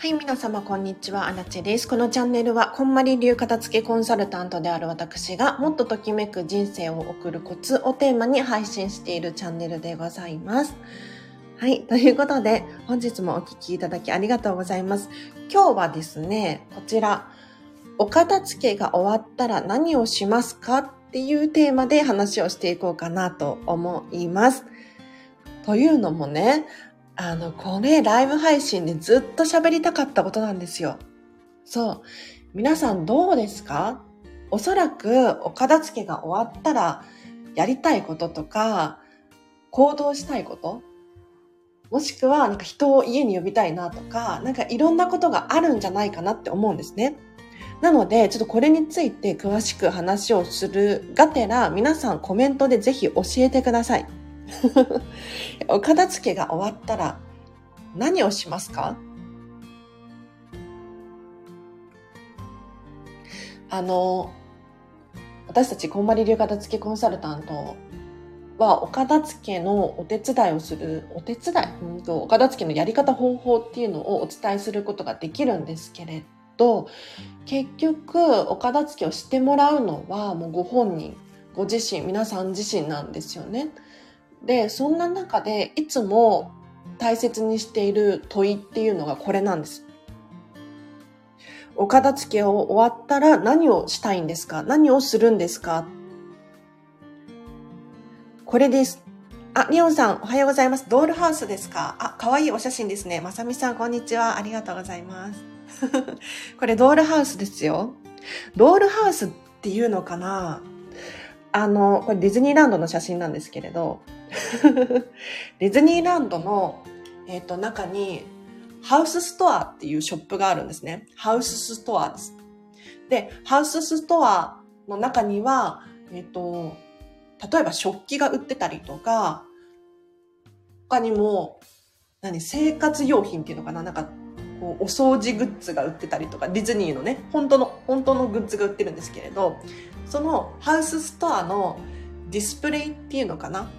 はい、皆様、こんにちは。アラチェです。このチャンネルは、こんまり流片付けコンサルタントである私が、もっとときめく人生を送るコツをテーマに配信しているチャンネルでございます。はい、ということで、本日もお聴きいただきありがとうございます。今日はですね、こちら、お片付けが終わったら何をしますかっていうテーマで話をしていこうかなと思います。というのもね、あの、これ、ライブ配信でずっと喋りたかったことなんですよ。そう。皆さんどうですか？おそらく、お片付けが終わったら、やりたいこととか、行動したいこと？もしくは、なんか人を家に呼びたいなとか、なんかいろんなことがあるんじゃないかなって思うんですね。なので、ちょっとこれについて詳しく話をするがてら、皆さんコメントでぜひ教えてください。お片付けが終わったら何をしますか？あの、私たちこんまり流片付けコンサルタントは、お片付けのお手伝いをする、お手伝い、うんと、お片付けのやり方方法っていうのをお伝えすることができるんですけれど、結局、お片付けをしてもらうのは、もうご本人、ご自身、皆さん自身なんですよね。で、そんな中でいつも大切にしている問いっていうのがこれなんです。お片付けを終わったら何をしたいんですか？何をするんですか？これです。あ、リオンさん、おはようございます。ドールハウスですか？あ、かわいいお写真ですね。まさみさん、こんにちは。ありがとうございます。これ、ドールハウスですよ。ドールハウスっていうのかな？あの、これディズニーランドの写真なんですけれど、ディズニーランドの、えっ、ー、と、中に、ハウスストアっていうショップがあるんですね。ハウスストアです。で、ハウスストアの中には、えっ、ー、と、例えば食器が売ってたりとか、他にも、何、生活用品っていうのかな？なんか、こう、お掃除グッズが売ってたりとか、ディズニーのね、本当の、本当のグッズが売ってるんですけれど、そのハウスストアのディスプレイっていうのかな？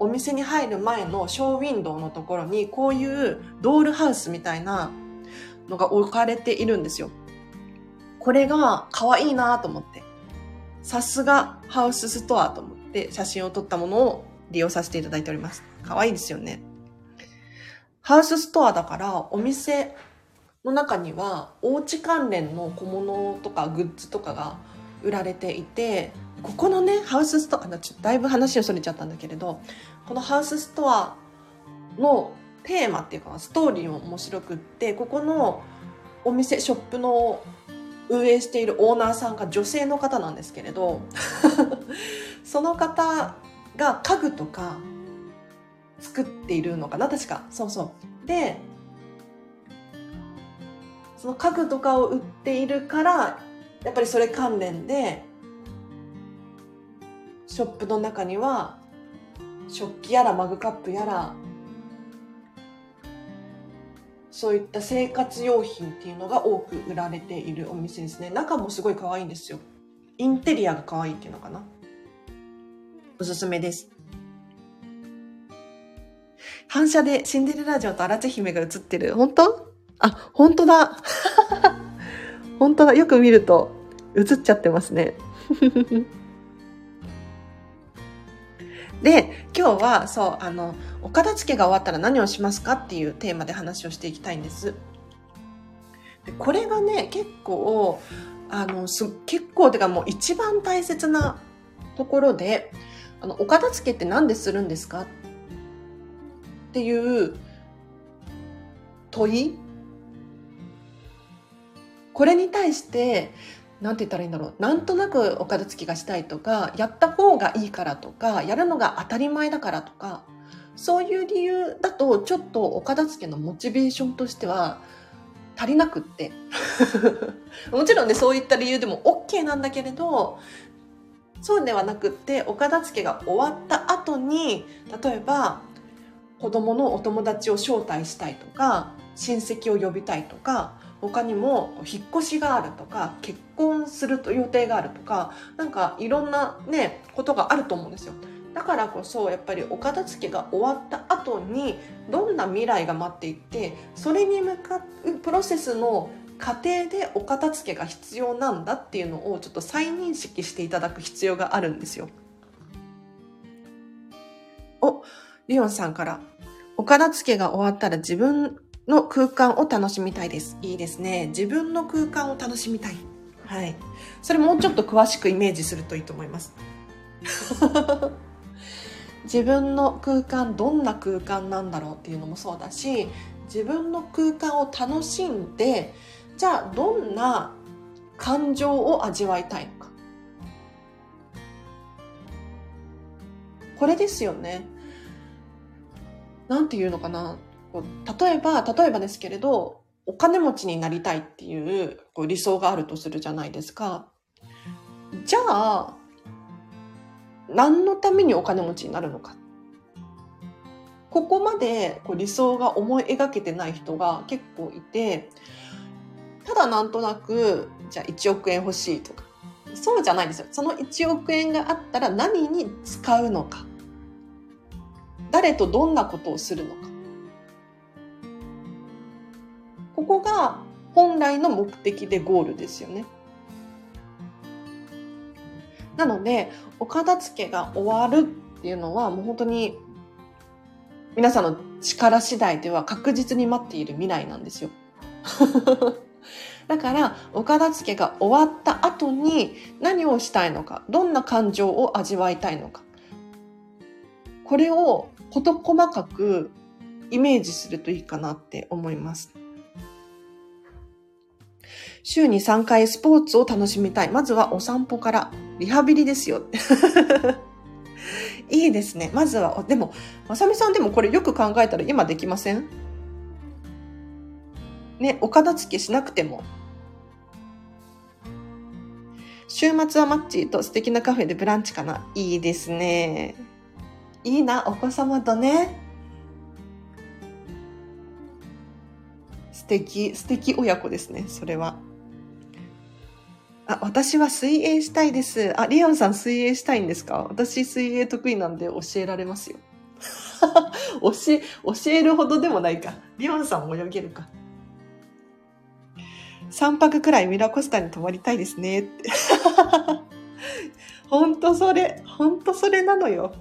お店に入る前のショーウィンドウのところにこういうドールハウスみたいなのが置かれているんですよ。これが可愛いなと思って。さすがハウスストアと思って写真を撮ったものを利用させていただいております。可愛いですよね。ハウスストアだからお店の中にはおうち関連の小物とかグッズとかが売られていてここのねハウスストアちょだいぶ話をそれちゃったんだけれどこのハウスストアのテーマっていうかストーリーも面白くってここのお店ショップの運営しているオーナーさんが女性の方なんですけれど その方が家具とか作っているのかな？確か。そうそう。でその家具とかを売っているからやっぱりそれ関連でショップの中には食器やらマグカップやらそういった生活用品っていうのが多く売られているお店ですね。中もすごい可愛いんですよ。インテリアが可愛いっていうのかな。おすすめです。反射でシンデレラ城と荒地姫が映ってる。本当？あ本当だ。本当だ。よく見ると映っちゃってますね。で、今日は、そう、あの、お片付けが終わったら何をしますかっていうテーマで話をしていきたいんです。でこれがね、結構、あの、す、結構、てかもう一番大切なところで、あの、お片付けって何でするんですかっていう問い？これに対してなんて言ったらいいんだろう。なんとなくお片付けがしたいとかやった方がいいからとかやるのが当たり前だからとかそういう理由だとちょっとお片付けのモチベーションとしては足りなくって。もちろんねそういった理由でも OK なんだけれどそうではなくってお片付けが終わった後に例えば子供のお友達を招待したいとか親戚を呼びたいとか他にも引っ越しがあるとか結婚すると予定があるとかなんかいろんなねことがあると思うんですよだからこそやっぱりお片付けが終わった後にどんな未来が待っていてそれに向かうプロセスの過程でお片付けが必要なんだっていうのをちょっと再認識していただく必要があるんですよ。お、リオンさんから。お片付けが終わったら自分の空間を楽しみたいです。いいですね。自分の空間を楽しみたい。はい。それもうちょっと詳しくイメージするといいと思います。自分の空間どんな空間なんだろうっていうのもそうだし自分の空間を楽しんでじゃあどんな感情を味わいたいのかこれですよねなんていうのかな例えば例えばですけれどお金持ちになりたいっていうこう理想があるとするじゃないですかじゃあ何のためにお金持ちになるのか。ここまでこう理想が思い描けてない人が結構いて、ただなんとなく、じゃあ1億円欲しいとか。そうじゃないですよ。その1億円があったら何に使うのか。誰とどんなことをするのか。ここが本来の目的でゴールですよね。なので、お片付けが終わるっていうのはもう本当に皆さんの力次第では確実に待っている未来なんですよ。だから、お片付けが終わった後に何をしたいのか、どんな感情を味わいたいのか。これを事細かくイメージするといいかなって思います。週に3回スポーツを楽しみたい。まずはお散歩から。リハビリですよ。いいですね。まずは、でも、まさみさんでもこれよく考えたら今できません？ね、お片付けしなくても。週末はマッチーと素敵なカフェでブランチかな？いいですね。いいな、お子様とね。素敵、素敵親子ですね、それは。あ、私は水泳したいです。あ、リオンさん水泳したいんですか？私水泳得意なんで教えられますよ。教え、教えるほどでもないか。リオンさんも泳げるか。3泊くらいミラコスタに泊まりたいですねって。ほんとそれ、ほんとそれなのよ。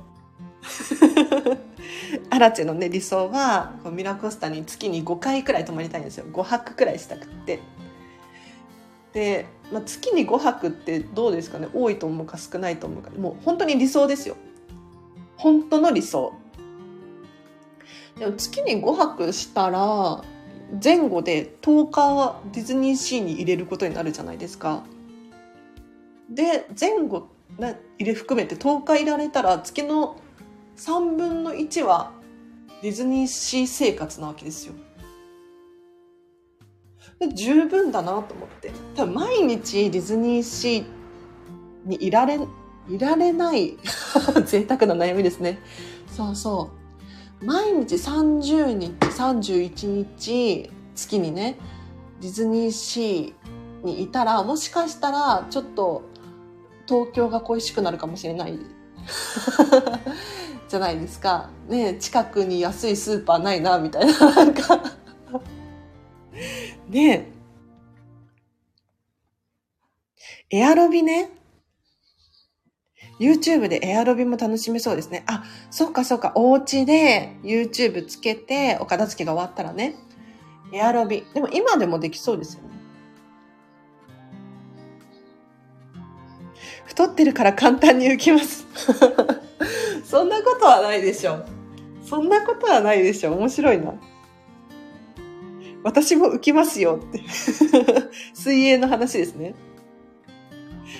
アラチェのね、理想は、ミラコスタに月に5回くらい泊まりたいんですよ。5泊くらいしたくって。で、まあ、月に5泊ってどうですかね？多いと思うか少ないと思うか。もう本当に理想ですよ。本当の理想。でも月に5泊したら前後で10日はディズニーシーに入れることになるじゃないですか。で前後入れ含めて10日いられたら月の3分の1はディズニーシー生活なわけですよ。十分だなと思って。多分毎日ディズニーシーにいられ、いられない 贅沢な悩みですね。そうそう。毎日30日、31日、月にね、ディズニーシーにいたら、もしかしたら、ちょっと、東京が恋しくなるかもしれない。じゃないですか。ね近くに安いスーパーないな、みたいな、なんか で、エアロビね。YouTube でエアロビも楽しめそうですね。あ、そっかそっか。お家で YouTube つけてお片付けが終わったらね。エアロビ。でも今でもできそうですよね。太ってるから簡単に浮きます。そんなことはないでしょ。そんなことはないでしょ。面白いな。私も浮きますよって 水泳の話ですね。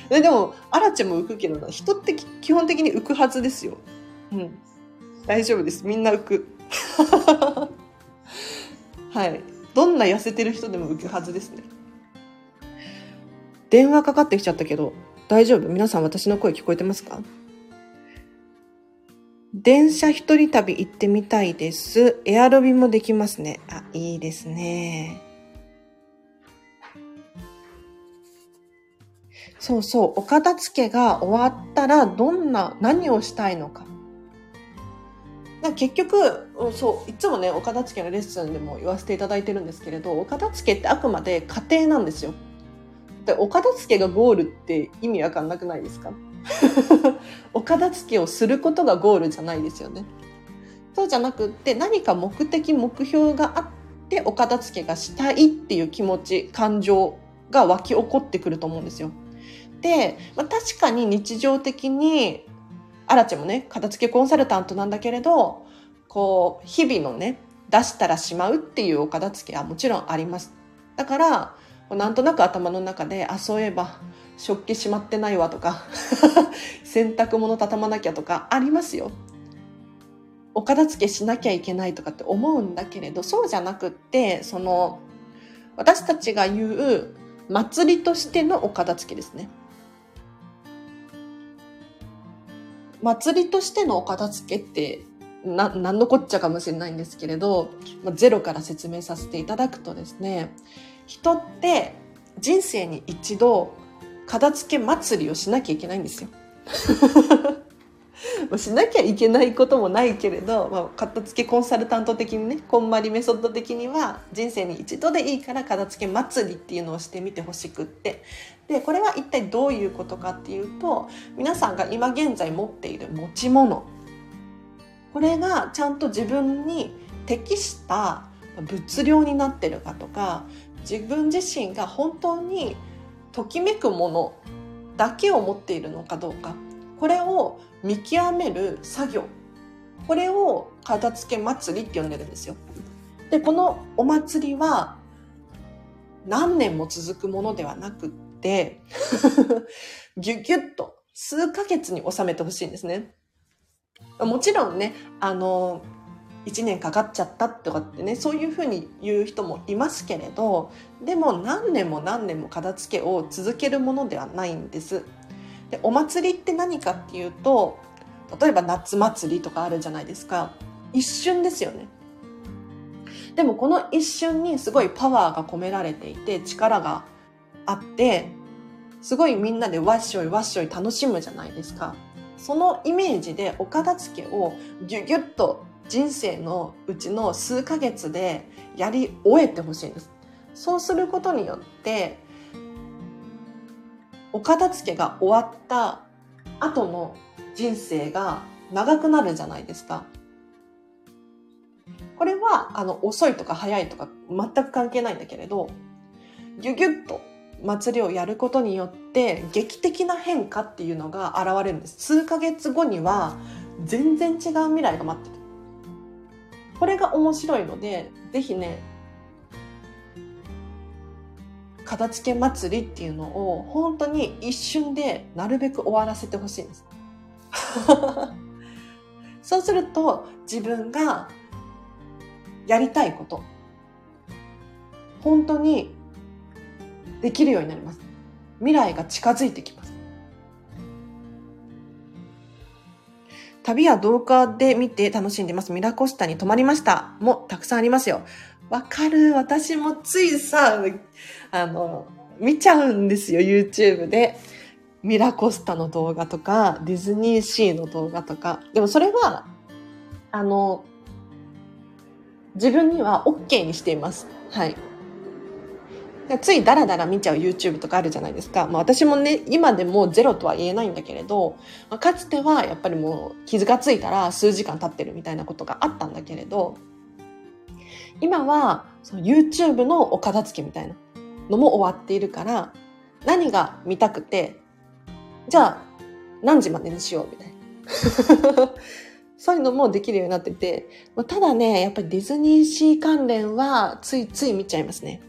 でも、アラちゃんも浮くけどな、人って基本的に浮くはずですよ。うん。大丈夫です。みんな浮く。はい。どんな痩せてる人でも浮くはずですね。電話かかってきちゃったけど、大丈夫？皆さん私の声聞こえてますか？電車一人旅行ってみたいです。エアロビもできますね。あ、いいですね。そうそう、お片付けが終わったらどんな、何をしたいのか。結局、そう、いつもね、お片付けのレッスンでも言わせていただいてるんですけれど、お片付けってあくまで過程なんですよ。で、お片付けがゴールって意味わかんなくないですか？お片付けをすることがゴールじゃないですよね。そうじゃなくって何か目的、目標があってお片付けがしたいっていう気持ち、感情が湧き起こってくると思うんですよ。で、まあ、確かに日常的に、アラチェもね、片付けコンサルタントなんだけれど、こう、日々のね、出したらしまうっていうお片付けはもちろんあります。だから、なんとなく頭の中で、あ、そういえば、食器しまってないわとか 洗濯物畳まなきゃとかありますよ。お片付けしなきゃいけないとかって思うんだけれど、そうじゃなくって、その、私たちが言う祭りとしてのお片付けですね。祭りとしてのお片付けってな、なんのこっちゃかもしれないんですけれど、まあ、ゼロから説明させていただくとですね、人って人生に一度片付け祭りをしなきゃいけないんですよ。しなきゃいけないこともないけれど、まあ、片付けコンサルタント的にねこんまりメソッド的には人生に一度でいいから片付け祭りっていうのをしてみてほしくってでこれは一体どういうことかっていうと皆さんが今現在持っている持ち物これがちゃんと自分に適した物量になってるかとか自分自身が本当にときめくものだけを持っているのかどうか。これを見極める作業。これを片付け祭りって呼んでるんですよ。でこのお祭りは何年も続くものではなくって ギュギュッと数ヶ月に収めてほしいんですね。もちろんねあの1年かかっちゃったとかってねそういうふうに言う人もいますけれどでも何年も何年も片付けを続けるものではないんです。でお祭りって何かっていうと例えば夏祭りとかあるじゃないですか。一瞬ですよね。でもこの一瞬にすごいパワーが込められていて力があってすごいみんなでわっしょいわっしょい楽しむじゃないですか。そのイメージでお片付けをギュギュッと人生のうちの数ヶ月でやり終えてほしいんですそうすることによってお片付けが終わった後の人生が長くなるじゃないですか。これは、あの、遅いとか早いとか全く関係ないんだけれど、ギュギュッと祭りをやることによって劇的な変化っていうのが現れるんです。数ヶ月後には全然違う未来が待ってる。これが面白いので、ぜひね、片付け祭りっていうのを本当に一瞬でなるべく終わらせてほしいんです。そうすると自分がやりたいこと、本当にできるようになります。未来が近づいてきます。旅や動画で見て楽しんでます。ミラコスタに泊まりました。もたくさんありますよ。わかる。私もついさ、あの、見ちゃうんですよ、YouTube で。ミラコスタの動画とか、ディズニーシーの動画とか。でもそれは、あの、自分には OK にしています。はい。ついダラダラ見ちゃう YouTube とかあるじゃないですか。まあ私もね、今でもゼロとは言えないんだけれど、まあ、かつてはやっぱりもう傷がついたら数時間経ってるみたいなことがあったんだけれど、今はその YouTube のお片付けみたいなのも終わっているから、何が見たくて、じゃあ何時までにしようみたいな。そういうのもできるようになってて、ただね、やっぱりディズニーシー関連はついつい見ちゃいますね。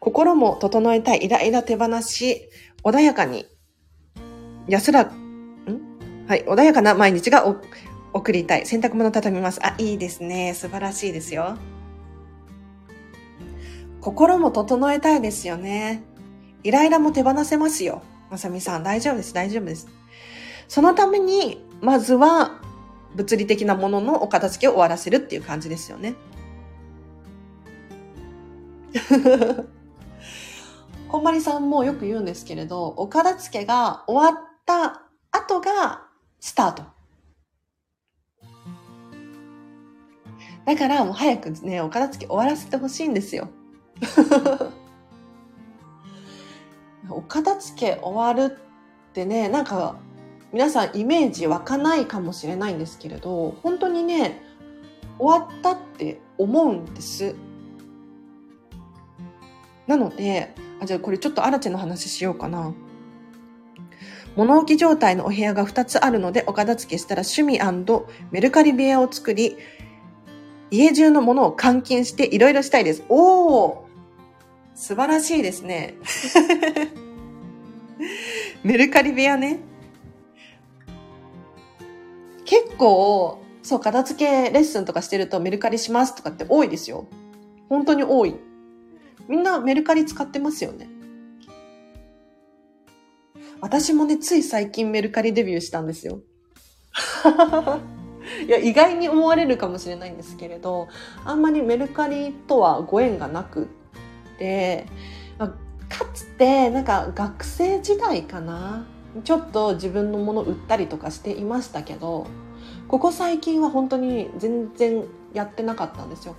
心も整えたいイライラ手放し、穏やかに、安ら、ん？はい、穏やかな毎日が送りたい。洗濯物畳みます。あ、いいですね。素晴らしいですよ。心も整えたいですよね。イライラも手放せますよ。まさみさん、大丈夫です。大丈夫です。そのために、まずは、物理的なもののお片付けを終わらせるっていう感じですよね。こんまりさんもよく言うんですけれど、お片付けが終わった後がスタート。だからもう早くね、お片付け終わらせてほしいんですよ。お片付け終わるってね、なんか皆さんイメージ湧かないかもしれないんですけれど、本当にね、終わったって思うんです。なので、あ、じゃあこれちょっとアラチェの話しようかな。物置状態のお部屋が2つあるので、お片付けしたら趣味メルカリ部屋を作り、家中のものを換金していろいろしたいです。おー素晴らしいですね。メルカリ部屋ね。結構、そう、片付けレッスンとかしてるとメルカリしますとかって多いですよ。本当に多い。みんなメルカリ使ってますよね。私もね、つい最近メルカリデビューしたんですよ。いや、意外に思われるかもしれないんですけれど、あんまりメルカリとはご縁がなくって、かつて、なんか学生時代かな、ちょっと自分のもの売ったりとかしていましたけど、ここ最近は本当に全然やってなかったんですよ。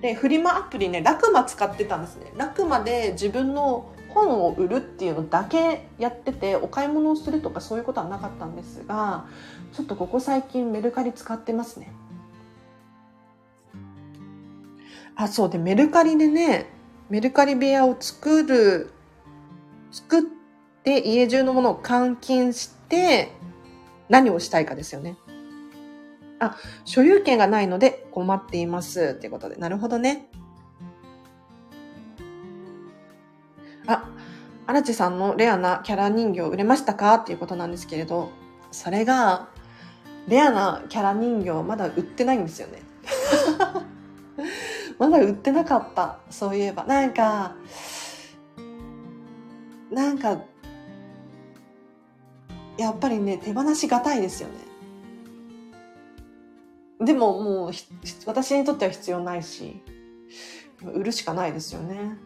で、フリマアプリね、ラクマ使ってたんですね。ラクマで自分の本を売るっていうのだけやっててお買い物をするとかそういうことはなかったんですがちょっとここ最近メルカリ使ってますねあそうでメルカリでねメルカリ部屋を作る作って家中のものを換金して何をしたいかですよねあ所有権がないので困っていますっていうことでなるほどねあ、荒地さんのレアなキャラ人形売れましたか？っていうことなんですけれど、それが、レアなキャラ人形まだ売ってないんですよね。まだ売ってなかった。そういえば。なんか、なんか、やっぱりね、手放しがたいですよね。でももう、私にとっては必要ないし、売るしかないですよね。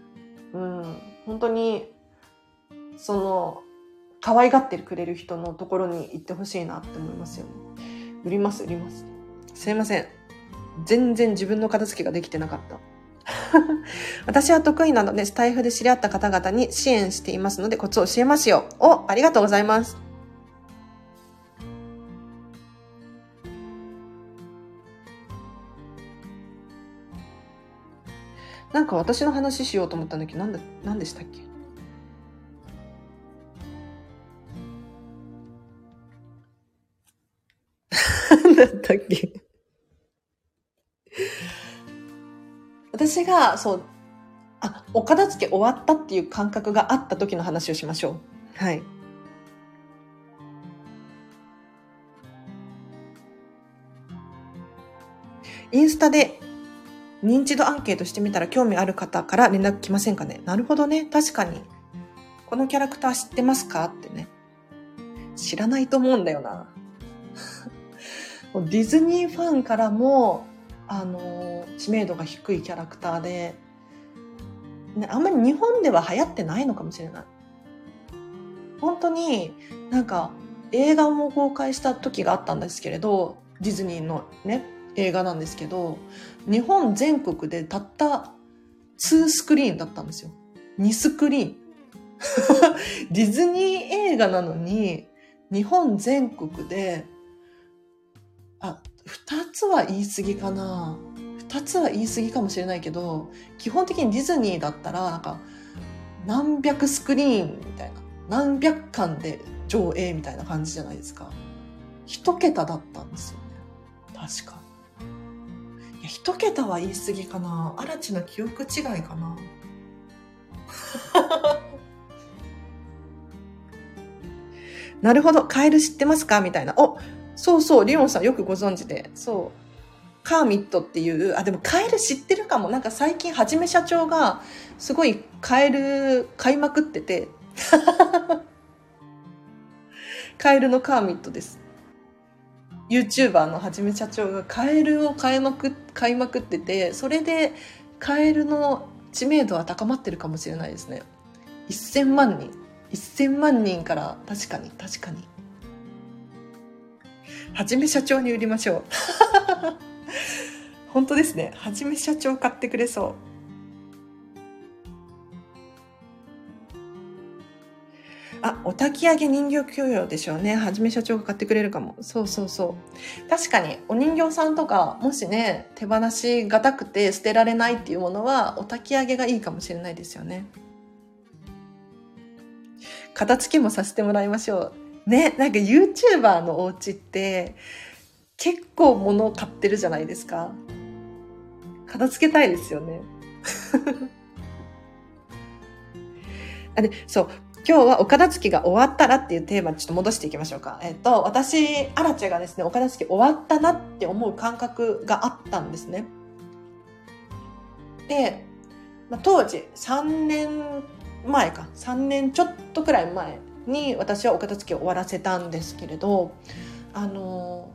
うん。本当に、その、可愛がってくれる人のところに行ってほしいなって思いますよね。売ります、売ります。すいません。全然自分の片付けができてなかった。私は得意なので、スタイフで知り合った方々に支援していますので、コツを教えますよ。お、ありがとうございます。なんか私の話しようと思ったんだけど、なんだ、なんでしたっけ？なんだったっけ？私が、そう、あ、お片付け終わったっていう感覚があった時の話をしましょう。はい。インスタで認知度アンケートしてみたら興味ある方から連絡来ませんかね？なるほどね。確かに。このキャラクター知ってますか？ってね。知らないと思うんだよな。ディズニーファンからも、あの知名度が低いキャラクターで、ね、あんまり日本では流行ってないのかもしれない。本当になんか映画も公開した時があったんですけれど、ディズニーのね、映画なんですけど、日本全国でたった2スクリーンだったんですよ。2スクリーン。ディズニー映画なのに、日本全国で、あ、2つは言い過ぎかな。2つは言い過ぎかもしれないけど、基本的にディズニーだったら、なんか、何百スクリーンみたいな。何百巻で上映みたいな感じじゃないですか。一桁だったんですよね。確か。や、一桁は言い過ぎかな。アラチの記憶違いかな。なるほど。カエル知ってますか？みたいな。お、そうそう、リオンさんよくご存知で。そう。カーミットっていう、あ、でもカエル知ってるかも。なんか最近、はじめ社長が、すごいカエル買いまくってて。カエルのカーミットです。YouTuber のはじめ社長がカエルを買いまく買いまくっててそれでカエルの知名度は高まってるかもしれないですね1000万人1000万人から確かに確かにはじめ社長に売りましょう 本当ですね。はじめ社長買ってくれそう。あ、お焚き上げ人形供養でしょうね。はじめ社長が買ってくれるかも。そうそうそう。確かに、お人形さんとか、もしね、手放しがたくて捨てられないっていうものは、お焚き上げがいいかもしれないですよね。片付けもさせてもらいましょう。ね、なんか YouTuber のお家って、結構物を買ってるじゃないですか。片付けたいですよね。あで、そう、今日はお片付けが終わったらっていうテーマにちょっと戻していきましょうか。えっと、私、アラチェがですね、お片付け終わったなって思う感覚があったんですね。で、まあ、当時、3年前か、3年ちょっとくらい前に私はお片付けを終わらせたんですけれど、あの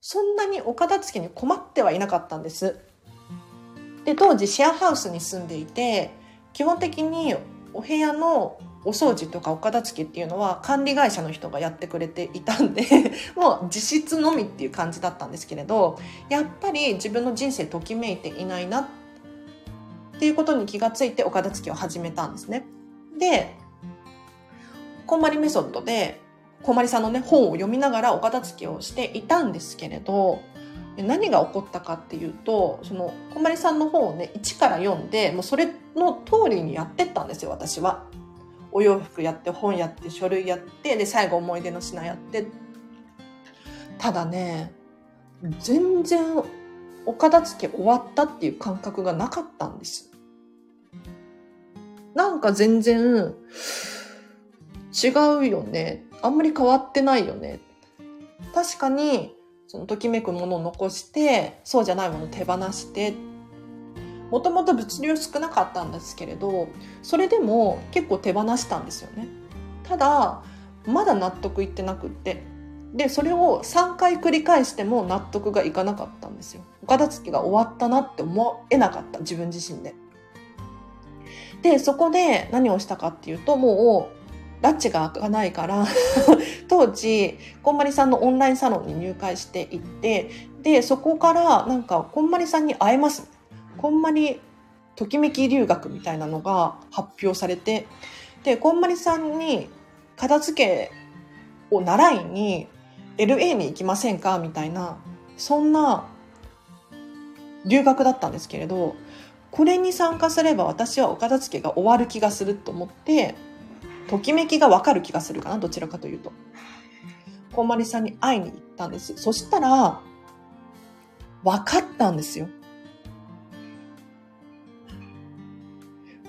そんなにお片付けに困ってはいなかったんです。で、当時シェアハウスに住んでいて、基本的にお部屋のお掃除とかお片付けっていうのは管理会社の人がやってくれていたんで もう実質のみっていう感じだったんですけれどやっぱり自分の人生ときめいていないなっていうことに気がついてお片付けを始めたんですね。でこんまりメソッドでこんまりさんのね本を読みながらお片付けをしていたんですけれど何が起こったかっていうとそのこんまりさんの本をね一から読んでもうそれの通りにやってったんですよ私は。お洋服やって本やって書類やってで最後思い出の品やってただね全然お片付け終わったっていう感覚がなかったんです。なんか全然違うよね。あんまり変わってないよね。確かにそのときめくものを残して、そうじゃないものを手放して、もともと物流少なかったんですけれど、それでも結構手放したんですよね。ただ、まだ納得いってなくって。で、それを3回繰り返しても納得がいかなかったんですよ。お片付けが終わったなって思えなかった、自分自身で。で、そこで何をしたかっていうと、もう拉致が開かないから 当時こんまりさんのオンラインサロンに入会していってでそこからなんかこんまりさんに会えますこんまりときめき留学みたいなのが発表されてでこんまりさんに片付けを習いに LA に行きませんか？みたいなそんな留学だったんですけれどこれに参加すれば私はお片付けが終わる気がすると思ってときめきがわかる気がするかな、どちらかというと。こんまりさんに会いに行ったんです。そしたら、分かったんですよ。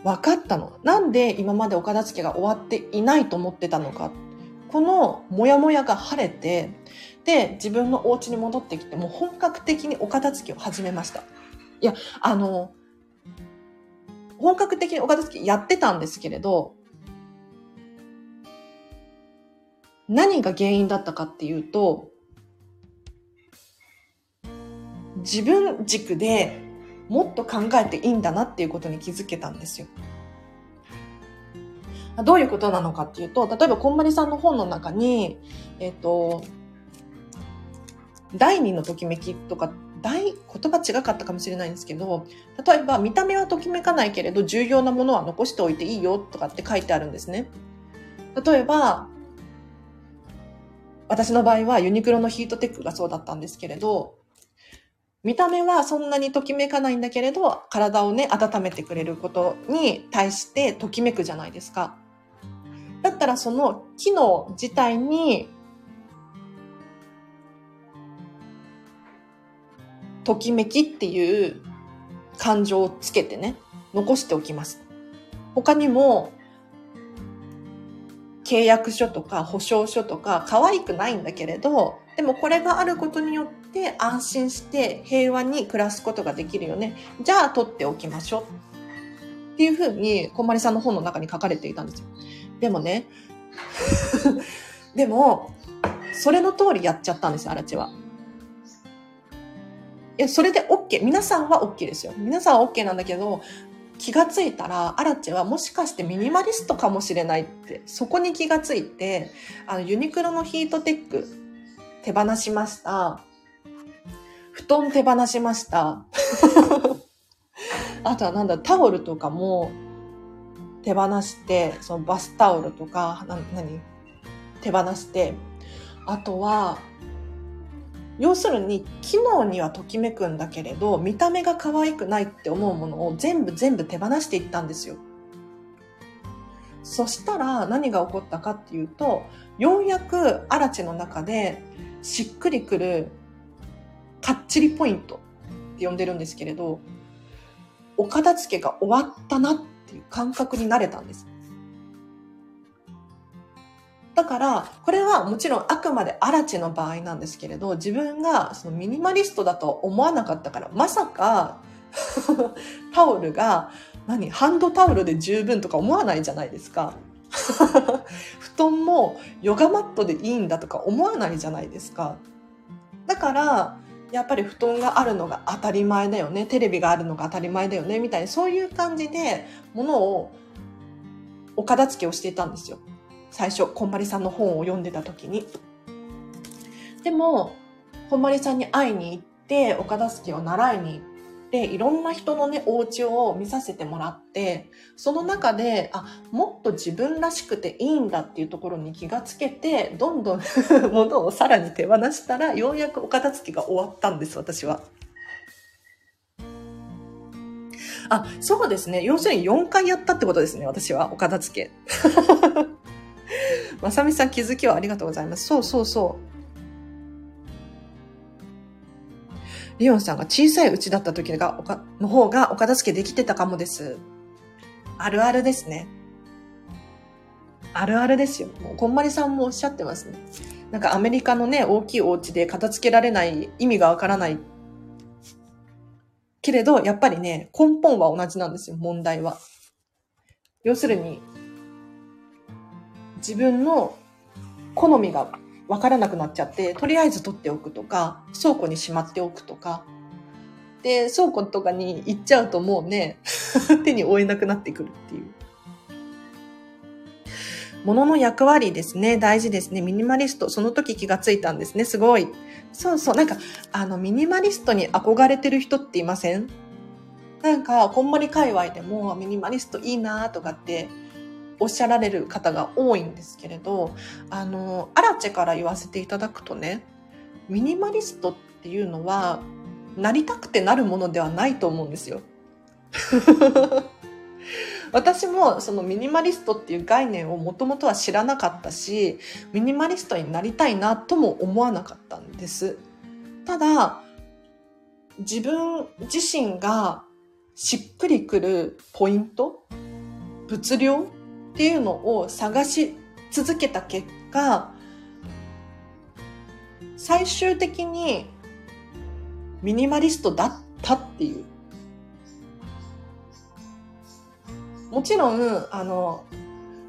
分かったの。なんで今までお片付けが終わっていないと思ってたのか。このモヤモヤが晴れて、で、自分のお家に戻ってきて、もう本格的にお片付けを始めました。いや、あの、本格的にお片付けやってたんですけれど、何が原因だったかっていうと、自分軸でもっと考えていいんだなっていうことに気づけたんですよ。どういうことなのかっていうと、例えばこんまりさんの本の中に、えっ、ー、と、第二のときめきとか、大、言葉違かったかもしれないんですけど、例えば見た目はときめかないけれど重要なものは残しておいていいよとかって書いてあるんですね。例えば、私の場合はユニクロのヒートテックがそうだったんですけれど、見た目はそんなにときめかないんだけれど、体をね、温めてくれることに対してときめくじゃないですか。だったらその機能自体に、ときめきっていう感情をつけてね、残しておきます。他にも、契約書とか保証書とか可愛くないんだけれど、でもこれがあることによって安心して平和に暮らすことができるよね。じゃあ取っておきましょう。っていうふうに、こんまりさんの本の中に書かれていたんですよ。でもね、でも、それの通りやっちゃったんですよ、アラチは。いや、それで OK。皆さんは OK ですよ。皆さんは OK なんだけど、気がついたら、アラチェはもしかしてミニマリストかもしれないって、そこに気がついて、あの、ユニクロのヒートテック手放しました。布団手放しました。あとはなんだ、タオルとかも手放して、そのバスタオルとか、な、何？手放して、あとは、要するに機能にはときめくんだけれど見た目が可愛くないって思うものを全部全部手放していったんですよ。そしたら何が起こったかっていうとようやくアラチの中でしっくりくるかっちりポイントって呼んでるんですけれどお片付けが終わったなっていう感覚になれたんです。だから、これはもちろんあくまでアラチの場合なんですけれど、自分がそのミニマリストだと思わなかったから、まさか タオルが、何ハンドタオルで十分とか思わないじゃないですか。布団もヨガマットでいいんだとか思わないじゃないですか。だから、やっぱり布団があるのが当たり前だよね。テレビがあるのが当たり前だよね。みたいな、そういう感じで、ものを、お片付けをしていたんですよ。最初、こんまりさんの本を読んでた時に。でも、こんまりさんに会いに行って、お片付けを習いに行って、いろんな人のね、お家を見させてもらって、その中で、あ、もっと自分らしくていいんだっていうところに気がつけて、どんどん 物をさらに手放したら、ようやくお片付が終わったんです、私は。あ、そうですね。要するに4回やったってことですね、私は、お片付け。まさみさん気づきをありがとうございます。そうそうそう。リオンさんが小さいうちだった時が、の方がお片付けできてたかもです。あるあるですね。あるあるですよ。もう、こんまりさんもおっしゃってますね。なんかアメリカのね、大きいお家で片付けられない意味がわからない。けれど、やっぱりね、根本は同じなんですよ、問題は。要するに、自分の好みがわからなくなっちゃって、とりあえず取っておくとか、倉庫にしまっておくとか。で、倉庫とかに行っちゃうともうね、手に負えなくなってくるっていう。物の役割ですね。大事ですね。ミニマリスト。その時気がついたんですね。すごい。そうそう。なんか、あの、ミニマリストに憧れてる人っていません？なんか、こんまり界隈でもミニマリストいいなとかっておっしゃられる方が多いんですけれど、あの、アラチェから言わせていただくとね、ミニマリストっていうのは、なりたくてなるものではないと思うんですよ。私もそのミニマリストっていう概念をもともとは知らなかったし、ミニマリストになりたいなとも思わなかったんです。ただ、自分自身がしっくりくるポイント物量っていうのを探し続けた結果、最終的にミニマリストだったっていう。もちろん、あの、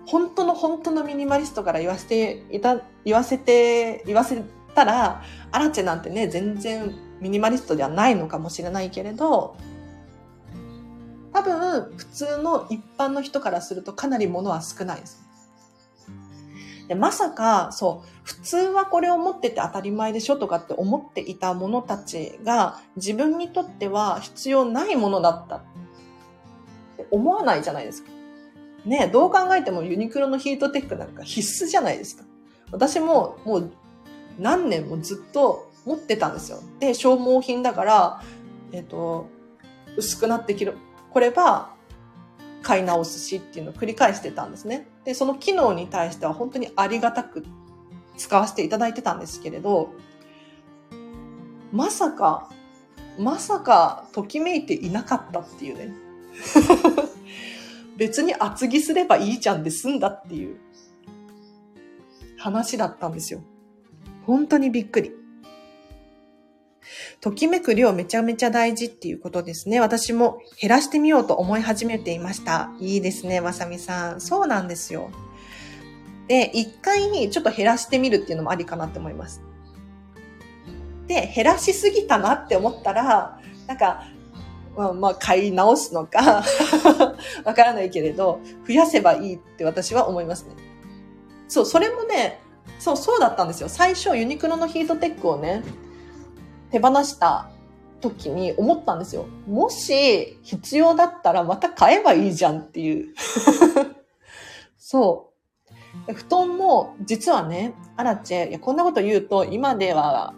本当の本当のミニマリストから言わせていた、言わせて、言わせたら、アラチェなんてね、全然ミニマリストではないのかもしれないけれど、多分、普通の一般の人からするとかなり物は少ないです。でまさか、そう、普通はこれを持ってて当たり前でしょとかって思っていた者たちが自分にとっては必要ないものだったって思わないじゃないですか。ねどう考えてもユニクロのヒートテックなんか必須じゃないですか。私ももう何年もずっと持ってたんですよ。で、消耗品だから、えっ、ー、と、薄くなってきる、これは買い直すしっていうのを繰り返してたんですね。で、その機能に対しては本当にありがたく使わせていただいてたんですけれど、まさか、まさか、ときめいていなかったっていうね。別に厚着すればいいじゃんで済んだっていう話だったんですよ。本当にびっくり。ときめく量めちゃめちゃ大事っていうことですね。私も減らしてみようと思い始めていました。いいですね、まさみさん。そうなんですよ。で、一回にちょっと減らしてみるっていうのもありかなって思います。で、減らしすぎたなって思ったら、なんか、まあ、まあ、買い直すのか わからないけれど、増やせばいいって私は思いますね。そう、それもね、そう、そうだったんですよ。最初、ユニクロのヒートテックをね、手放した時に思ったんですよ。もし必要だったらまた買えばいいじゃんっていう。そう。布団も実はね、アラチェ、いやこんなこと言うと今では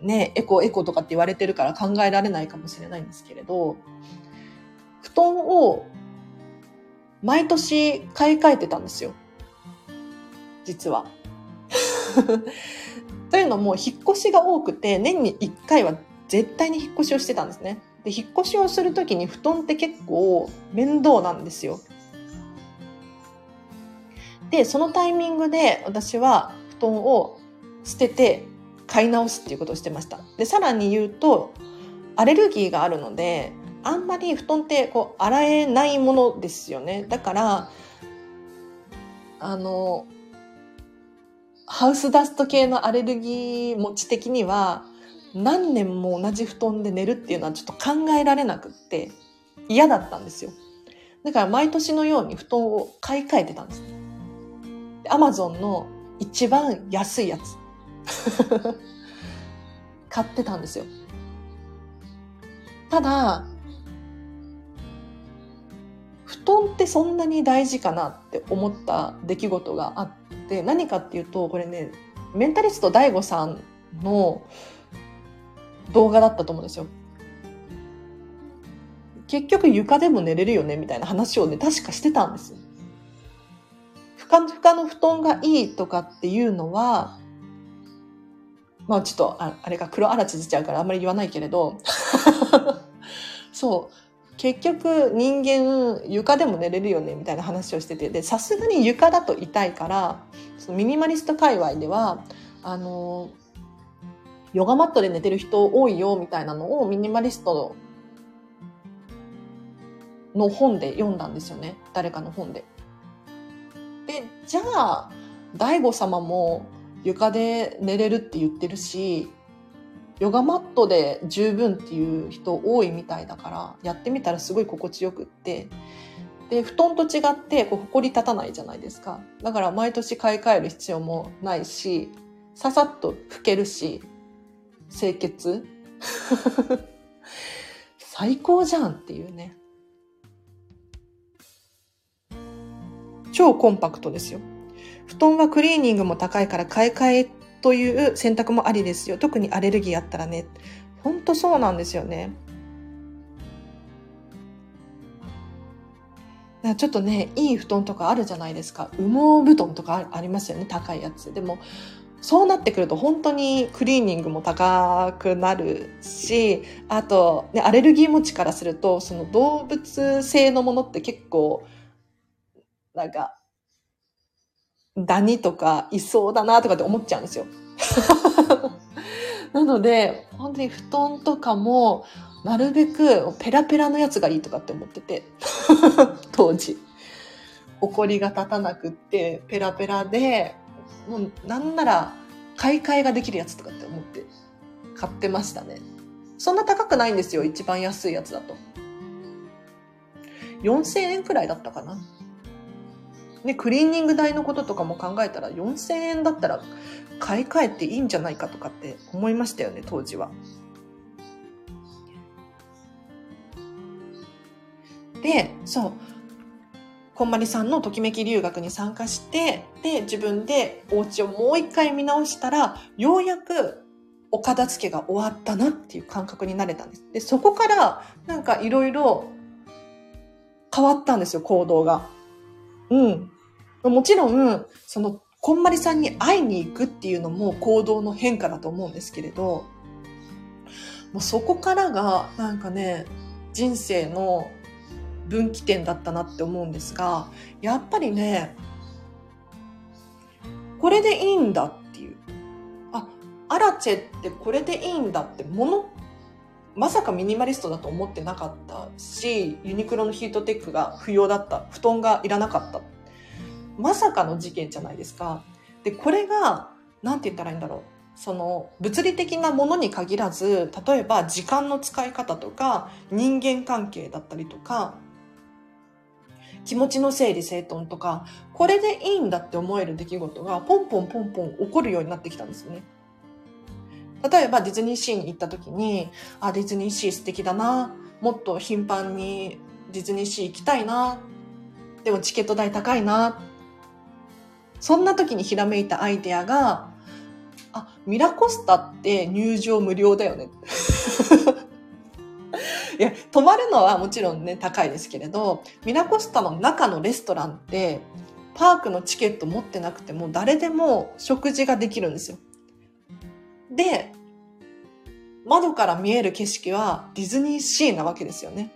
ね、エコエコとかって言われてるから考えられないかもしれないんですけれど、布団を毎年買い替えてたんですよ。実は。というのも、引っ越しが多くて、年に1回は絶対に引っ越しをしてたんですね。で、引っ越しをするときに布団って結構面倒なんですよ。で、そのタイミングで私は布団を捨てて買い直すっていうことをしてました。で、さらに言うと、アレルギーがあるので、あんまり布団ってこう洗えないものですよね。だから、あの、ハウスダスト系のアレルギー持ち的には、何年も同じ布団で寝るっていうのはちょっと考えられなくって嫌だったんですよ。だから毎年のように布団を買い替えてたんです。アマゾンの一番安いやつ。買ってたんですよ。ただ、布団ってそんなに大事かなって思った出来事があってて何かっていうとこれねメンタリスト DAIGO さんの動画だったと思うんですよ。結局床でも寝れるよねみたいな話をね確かしてたんです。ふかふかの布団がいいとかっていうのはまあちょっとああれか黒あらち出ちゃうからあんまり言わないけれど そう結局人間床でも寝れるよねみたいな話をしててでさすがに床だと痛いからそのミニマリスト界隈ではあのヨガマットで寝てる人多いよみたいなのをミニマリストの本で読んだんですよね誰かの本で。でじゃあ大悟様も床で寝れるって言ってるしヨガマットで十分っていう人多いみたいだからやってみたらすごい心地よくって。で布団と違ってこう埃立たないじゃないですか。だから毎年買い替える必要もないしささっと拭けるし清潔。最高じゃんっていうね。超コンパクトですよ。布団はクリーニングも高いから買い替えという選択もありですよ。特にアレルギーあったらね。ほんとそうなんですよね。ちょっとね、いい布団とかあるじゃないですか。羽毛布団とかありますよね。高いやつ。でも、そうなってくると本当にクリーニングも高くなるし、あと、ね、アレルギー持ちからすると、その動物性のものって結構、なんか、ダニとかいそうだなとかって思っちゃうんですよ。なので、本当に布団とかも、なるべくペラペラのやつがいいとかって思ってて、当時。怒が立たなくって、ペラペラで、もうなんなら買い替えができるやつとかって思って買ってましたね。そんな高くないんですよ、一番安いやつだと。4000円くらいだったかな。ね、クリーニング代のこととかも考えたら4000円だったら買い替えていいんじゃないかとかって思いましたよね、当時は。で、そう。こんまりさんのときめき留学に参加して、で、自分でお家をもう一回見直したら、ようやくお片付けが終わったなっていう感覚になれたんです。で、そこから、なんかいろいろ変わったんですよ、行動が。うん。もちろん、その、こんまりさんに会いに行くっていうのも行動の変化だと思うんですけれど、もうそこからが、なんかね、人生の分岐点だったなって思うんですが、やっぱりね、これでいいんだっていう。あ、アラチェってこれでいいんだって、もの、まさかミニマリストだと思ってなかったし、ユニクロのヒートテックが不要だった。布団がいらなかった。まさかの事件じゃないですか。で、これが、なんて言ったらいいんだろう。その物理的なものに限らず例えば時間の使い方とか人間関係だったりとか気持ちの整理整頓とかこれでいいんだって思える出来事がポンポンポンポン起こるようになってきたんですよね。例えばディズニーシーに行った時に、あ、ディズニーシー素敵だな。もっと頻繁にディズニーシー行きたいな。でもチケット代高いな。そんな時にひらめいたアイデアが、あ、ミラコスタって入場無料だよね。いや、泊まるのはもちろんね、高いですけれど、ミラコスタの中のレストランって、パークのチケット持ってなくても誰でも食事ができるんですよ。で、窓から見える景色はディズニーシーなわけですよね。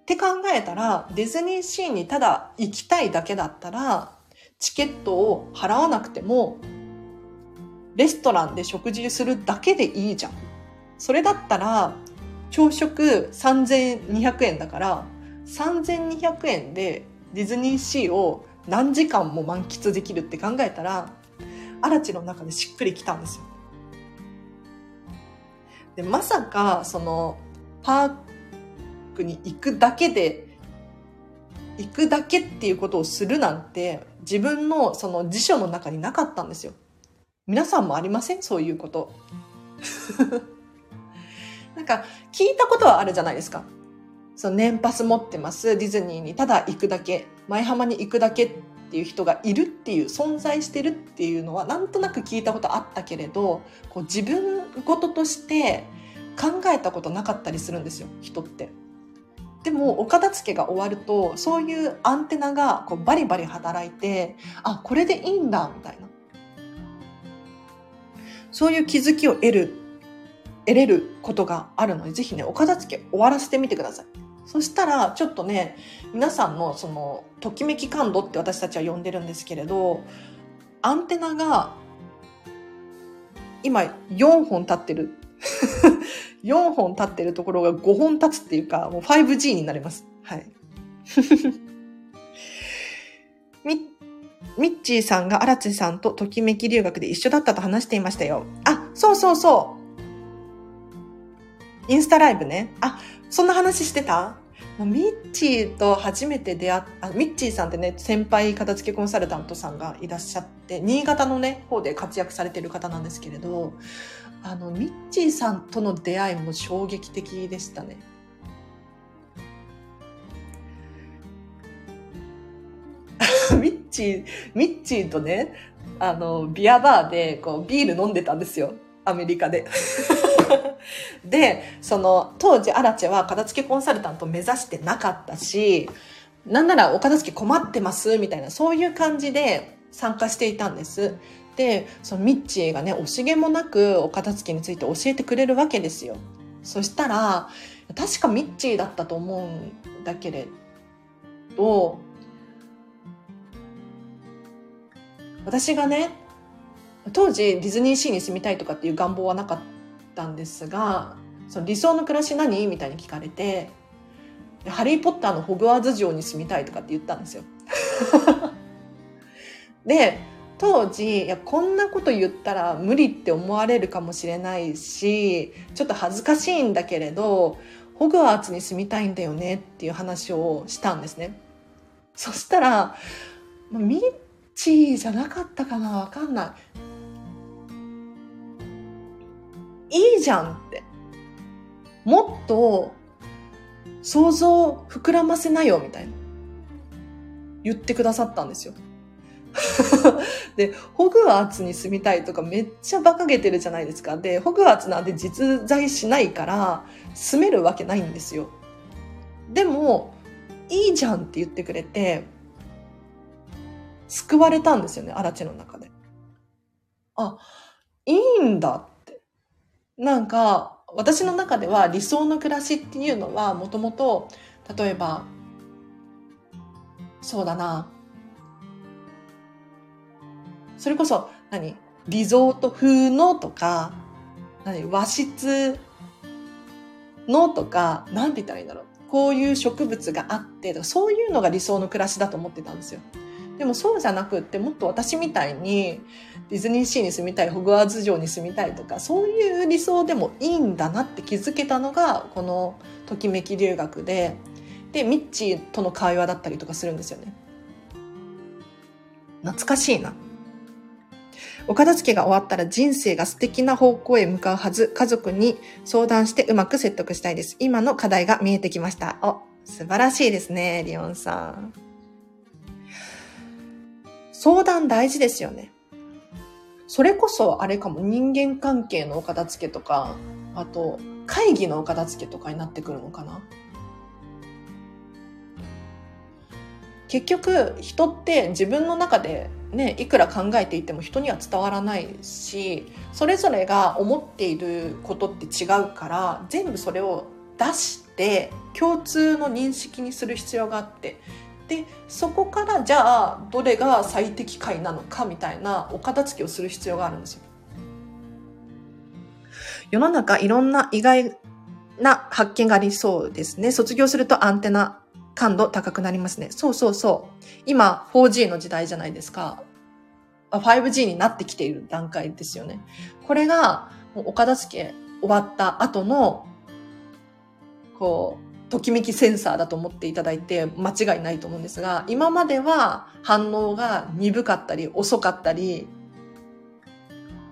って考えたら、ディズニーシーにただ行きたいだけだったら、チケットを払わなくても、レストランで食事するだけでいいじゃん。それだったら、朝食3200円だから、3200円でディズニーシーを何時間も満喫できるって考えたら、アラチの中でしっくりきたんですよ。で、まさか、その、パークに行くだけで、行くだけっていうことをするなんて、自分のその辞書の中になかったんですよ。皆さんもありません？そういうこと。なんか、聞いたことはあるじゃないですか。その年パス持ってます。ディズニーにただ行くだけ。舞浜に行くだけっていう人がいるっていう、存在してるっていうのはなんとなく聞いたことあったけれど、こう自分事として考えたことなかったりするんですよ、人って。でも、お片付けが終わると、そういうアンテナがこうバリバリ働いて、あ、これでいいんだ、みたいな。そういう気づきを得る、得れることがあるので、ぜひね、お片付け終わらせてみてください。そしたら、ちょっとね、皆さんのその、ときめき感度って私たちは呼んでるんですけれど、アンテナが、今4本立ってる。4本立ってるところが5本立つっていうか、もう 5G になります。はい。み、ミッチーさんが荒地さんとときめき留学で一緒だったと話していましたよ。あ、そうそうそう。インスタライブね。あ、そんな話してた？ミッチーと初めて出会っあ、ミッチーさんってね、先輩片付けコンサルタントさんがいらっしゃって、新潟のね、方で活躍されてる方なんですけれど、あの、ミッチーさんとの出会いも衝撃的でしたね。ミッチー、ミッチーとね、あの、ビアバーで、こう、ビール飲んでたんですよ。アメリカで。で、その、当時、アラチェは片付けコンサルタント目指してなかったし、なんならお片付け困ってますみたいな、そういう感じで参加していたんです。で、そのミッチーがね、惜しげもなくお片付けについて教えてくれるわけですよ。そしたら、確かミッチーだったと思うんだけれど、私がね、当時ディズニーシーに住みたいとかっていう願望はなかったんですが、その理想の暮らし何？みたいに聞かれて、ハリーポッターのホグワーツ城に住みたいとかって言ったんですよ。で、当時、いや、こんなこと言ったら無理って思われるかもしれないし、ちょっと恥ずかしいんだけれど、ホグワーツに住みたいんだよねっていう話をしたんですね。そしたら、ミッチーじゃなかったかなわかんない。いいじゃんって。もっと想像膨らませなよみたいな。言ってくださったんですよ。で、ホグワーツに住みたいとかめっちゃ馬鹿げてるじゃないですか。で、ホグワーツなんて実在しないから住めるわけないんですよ。でも、いいじゃんって言ってくれて、救われたんですよね、アラチェの中で。あ、いいんだってなんか、私の中では理想の暮らしっていうのは、もともと、例えば、そうだな。それこそ、何？リゾート風のとか、何？和室のとか、なんて言ったらいいんだろう。こういう植物があって、そういうのが理想の暮らしだと思ってたんですよ。でもそうじゃなくって、もっと私みたいにディズニーシーに住みたい、ホグワーツ城に住みたいとか、そういう理想でもいいんだなって気づけたのが、このときめき留学で、で、ミッチーとの会話だったりとかするんですよね。懐かしいな。お片付けが終わったら人生が素敵な方向へ向かうはず。家族に相談してうまく説得したいです。今の課題が見えてきました。お、素晴らしいですね、リオンさん。相談大事ですよね。それこそあれかも人間関係のお片付けとか、あと会議のお片付けとかになってくるのかな。結局人って自分の中でねいくら考えていても人には伝わらないしそれぞれが思っていることって違うから全部それを出して共通の認識にする必要があってでそこからじゃあどれが最適解なのかみたいなお片付けをする必要があるんですよ。世の中いろんな意外な発見がありそうですね。卒業するとアンテナ感度高くなりますね。そうそうそう。今 4G の時代じゃないですか。5G になってきている段階ですよね。これがお片付け終わった後のこうときめきセンサーだと思っていただいて間違いないと思うんですが、今までは反応が鈍かったり遅かったり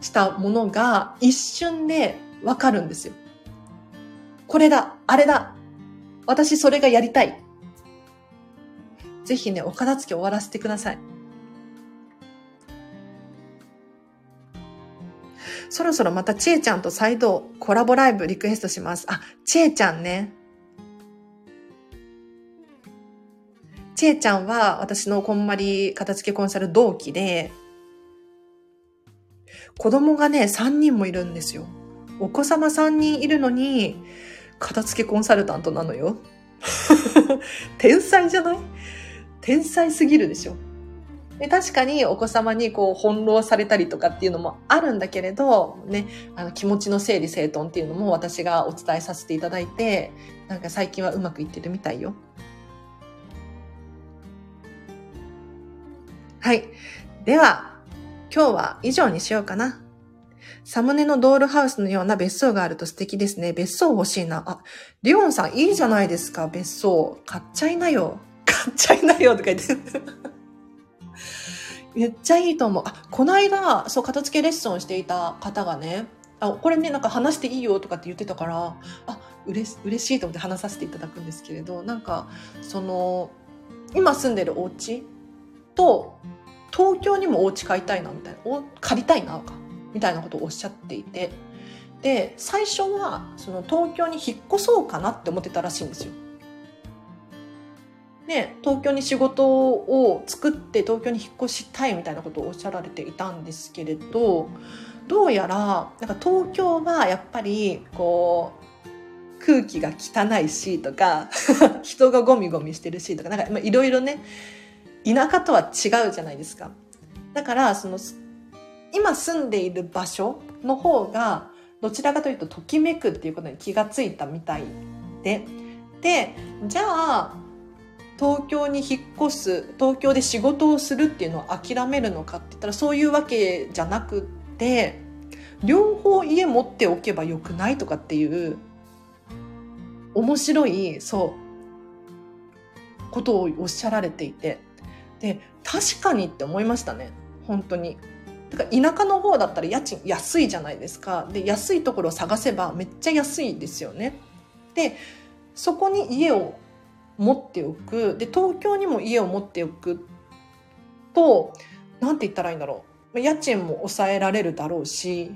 したものが一瞬でわかるんですよ。これだ、あれだ、私それがやりたい。ぜひね、お片付け終わらせてください。そろそろまたちえちゃんと再度コラボライブリクエストします。あ、ちえちゃんね。ちえちゃんは私のこんまり片付けコンサル同期で、子供がね、3人もいるんですよ。お子様3人いるのに、片付けコンサルタントなのよ。天才じゃない？天才すぎるでしょ。で確かにお子様にこう翻弄されたりとかっていうのもあるんだけれど、ね、あの気持ちの整理整頓っていうのも私がお伝えさせていただいて、なんか最近はうまくいってるみたいよ。はい。では、今日は以上にしようかな。サムネのドールハウスのような別荘があると素敵ですね。別荘欲しいな。あ、リオンさんいいじゃないですか、別荘。買っちゃいなよ。買っちゃいなよとか言って。めっちゃいいと思う。あ、この間、そう、片付けレッスンをしていた方がね、あ、これね、なんか話していいよとかって言ってたから、あ、うれ、嬉しいと思って話させていただくんですけれど、なんか、その、今住んでるお家と東京にもお家買いたいなみたいなお借りたいなかみたいなことをおっしゃっていてで最初はその東京に引っ越そうかなって思ってたらしいんですよ。で東京に仕事を作って東京に引っ越したいみたいなことをおっしゃられていたんですけれどどうやらなんか東京はやっぱりこう空気が汚いしとか 人がゴミゴミしてるしとかなんかいろいろね田舎とは違うじゃないですか。だから、その、今住んでいる場所の方が、どちらかというとときめくっていうことに気がついたみたいで。で、じゃあ、東京に引っ越す、東京で仕事をするっていうのを諦めるのかって言ったらそういうわけじゃなくて、両方家持っておけばよくないとかっていう、面白い、そう、ことをおっしゃられていて。で確かにって思いましたね本当に。だから田舎の方だったら家賃安いじゃないですかで安いところを探せばめっちゃ安いですよね。でそこに家を持っておくで東京にも家を持っておくと何て言ったらいいんだろう家賃も抑えられるだろうし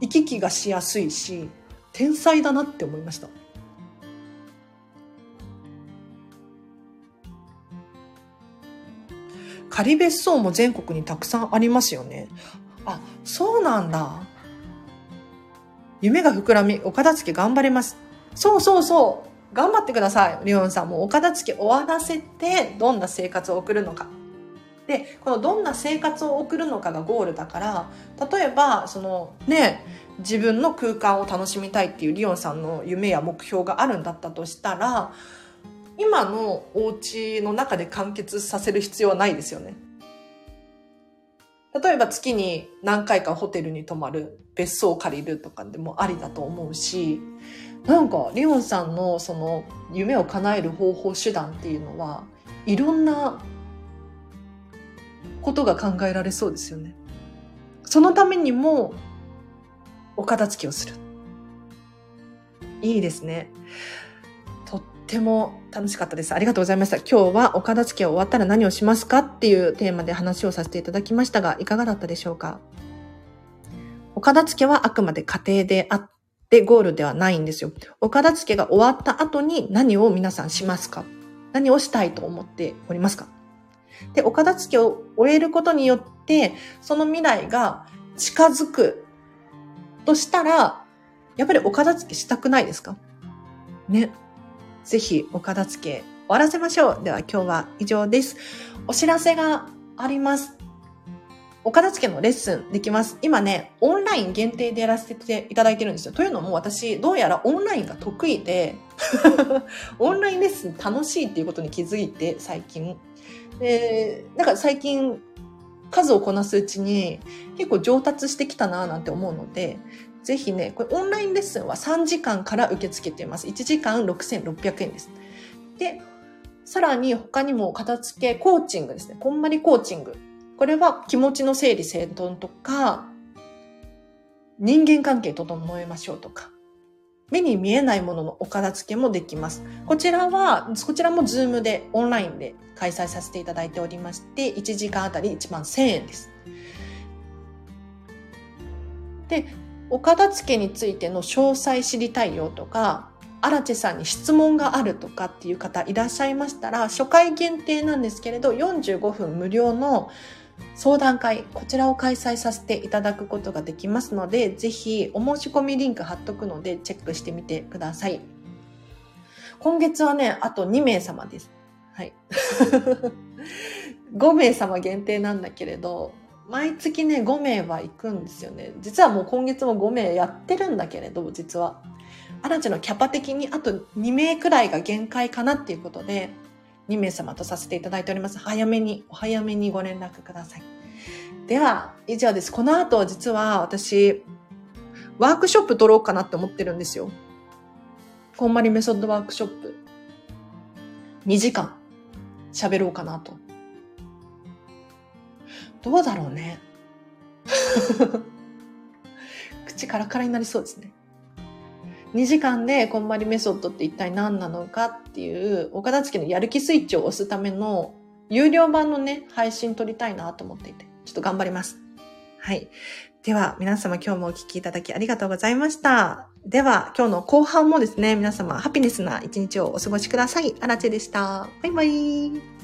行き来がしやすいし天才だなって思いました。仮別荘も全国にたくさんありますよね。あ、そうなんだ。夢が膨らみ、お片付け頑張れます。そうそうそう。頑張ってください。リオンさんもお片付け終わらせて、どんな生活を送るのか。で、このどんな生活を送るのかがゴールだから、例えば、そのね、自分の空間を楽しみたいっていうリオンさんの夢や目標があるんだったとしたら、今のお家の中で完結させる必要はないですよね。例えば月に何回かホテルに泊まる、別荘を借りるとかでもありだと思うし、なんか、リオンさんのその夢を叶える方法手段っていうのは、いろんなことが考えられそうですよね。そのためにも、お片付けをする。いいですね。とっても楽しかったです。ありがとうございました。今日はお片付け終わったら何をしますかっていうテーマで話をさせていただきましたが、いかがだったでしょうか？お片付けはあくまで家庭であってゴールではないんですよ。お片付けが終わった後に何を皆さんしますか？何をしたいと思っておりますか？で、お片付けを終えることによって、その未来が近づくとしたら、やっぱりお片付けしたくないですか？ね。ぜひお片付け終わらせましょう。では今日は以上です。お知らせがあります。お片付けのレッスンできます。今ね、オンライン限定でやらせていただいてるんですよ。というのも私、どうやらオンラインが得意で オンラインレッスン楽しいっていうことに気づいて、最近。で、なんか最近、数をこなすうちに結構上達してきたなぁなんて思うので、ぜひね、これオンラインレッスンは3時間から受け付けています。1時間6600円です。で、さらに他にも片付けコーチングですね。こんまりコーチング。これは気持ちの整理整頓とか、人間関係整えましょうとか、目に見えないもののお片付けもできます。こちらは、こちらもズームでオンラインで開催させていただいておりまして、1時間あたり1万1000円です。で、お片付けについての詳細知りたいよとか、荒地さんに質問があるとかっていう方いらっしゃいましたら、初回限定なんですけれど、45分無料の相談会、こちらを開催させていただくことができますので、ぜひお申し込みリンク貼っとくのでチェックしてみてください。今月はね、あと2名様です。はい。5名様限定なんだけれど、毎月ね、5名は行くんですよね。実はもう今月も5名やってるんだけれど、実は。アラチのキャパ的にあと2名くらいが限界かなっていうことで、2名様とさせていただいております。早めに、お早めにご連絡ください。では、以上です。この後、実は私、ワークショップ取ろうかなって思ってるんですよ。こんまりメソッドワークショップ。2時間喋ろうかなと。どうだろうね。口カラカラになりそうですね。2時間でこんまりメソッドって一体何なのかっていう、岡田付のやる気スイッチを押すための有料版のね、配信撮りたいなと思っていて、ちょっと頑張ります。はい。では、皆様今日もお聴きいただきありがとうございました。では、今日の後半もですね、皆様ハピネスな一日をお過ごしください。あらちでした。バイバイ。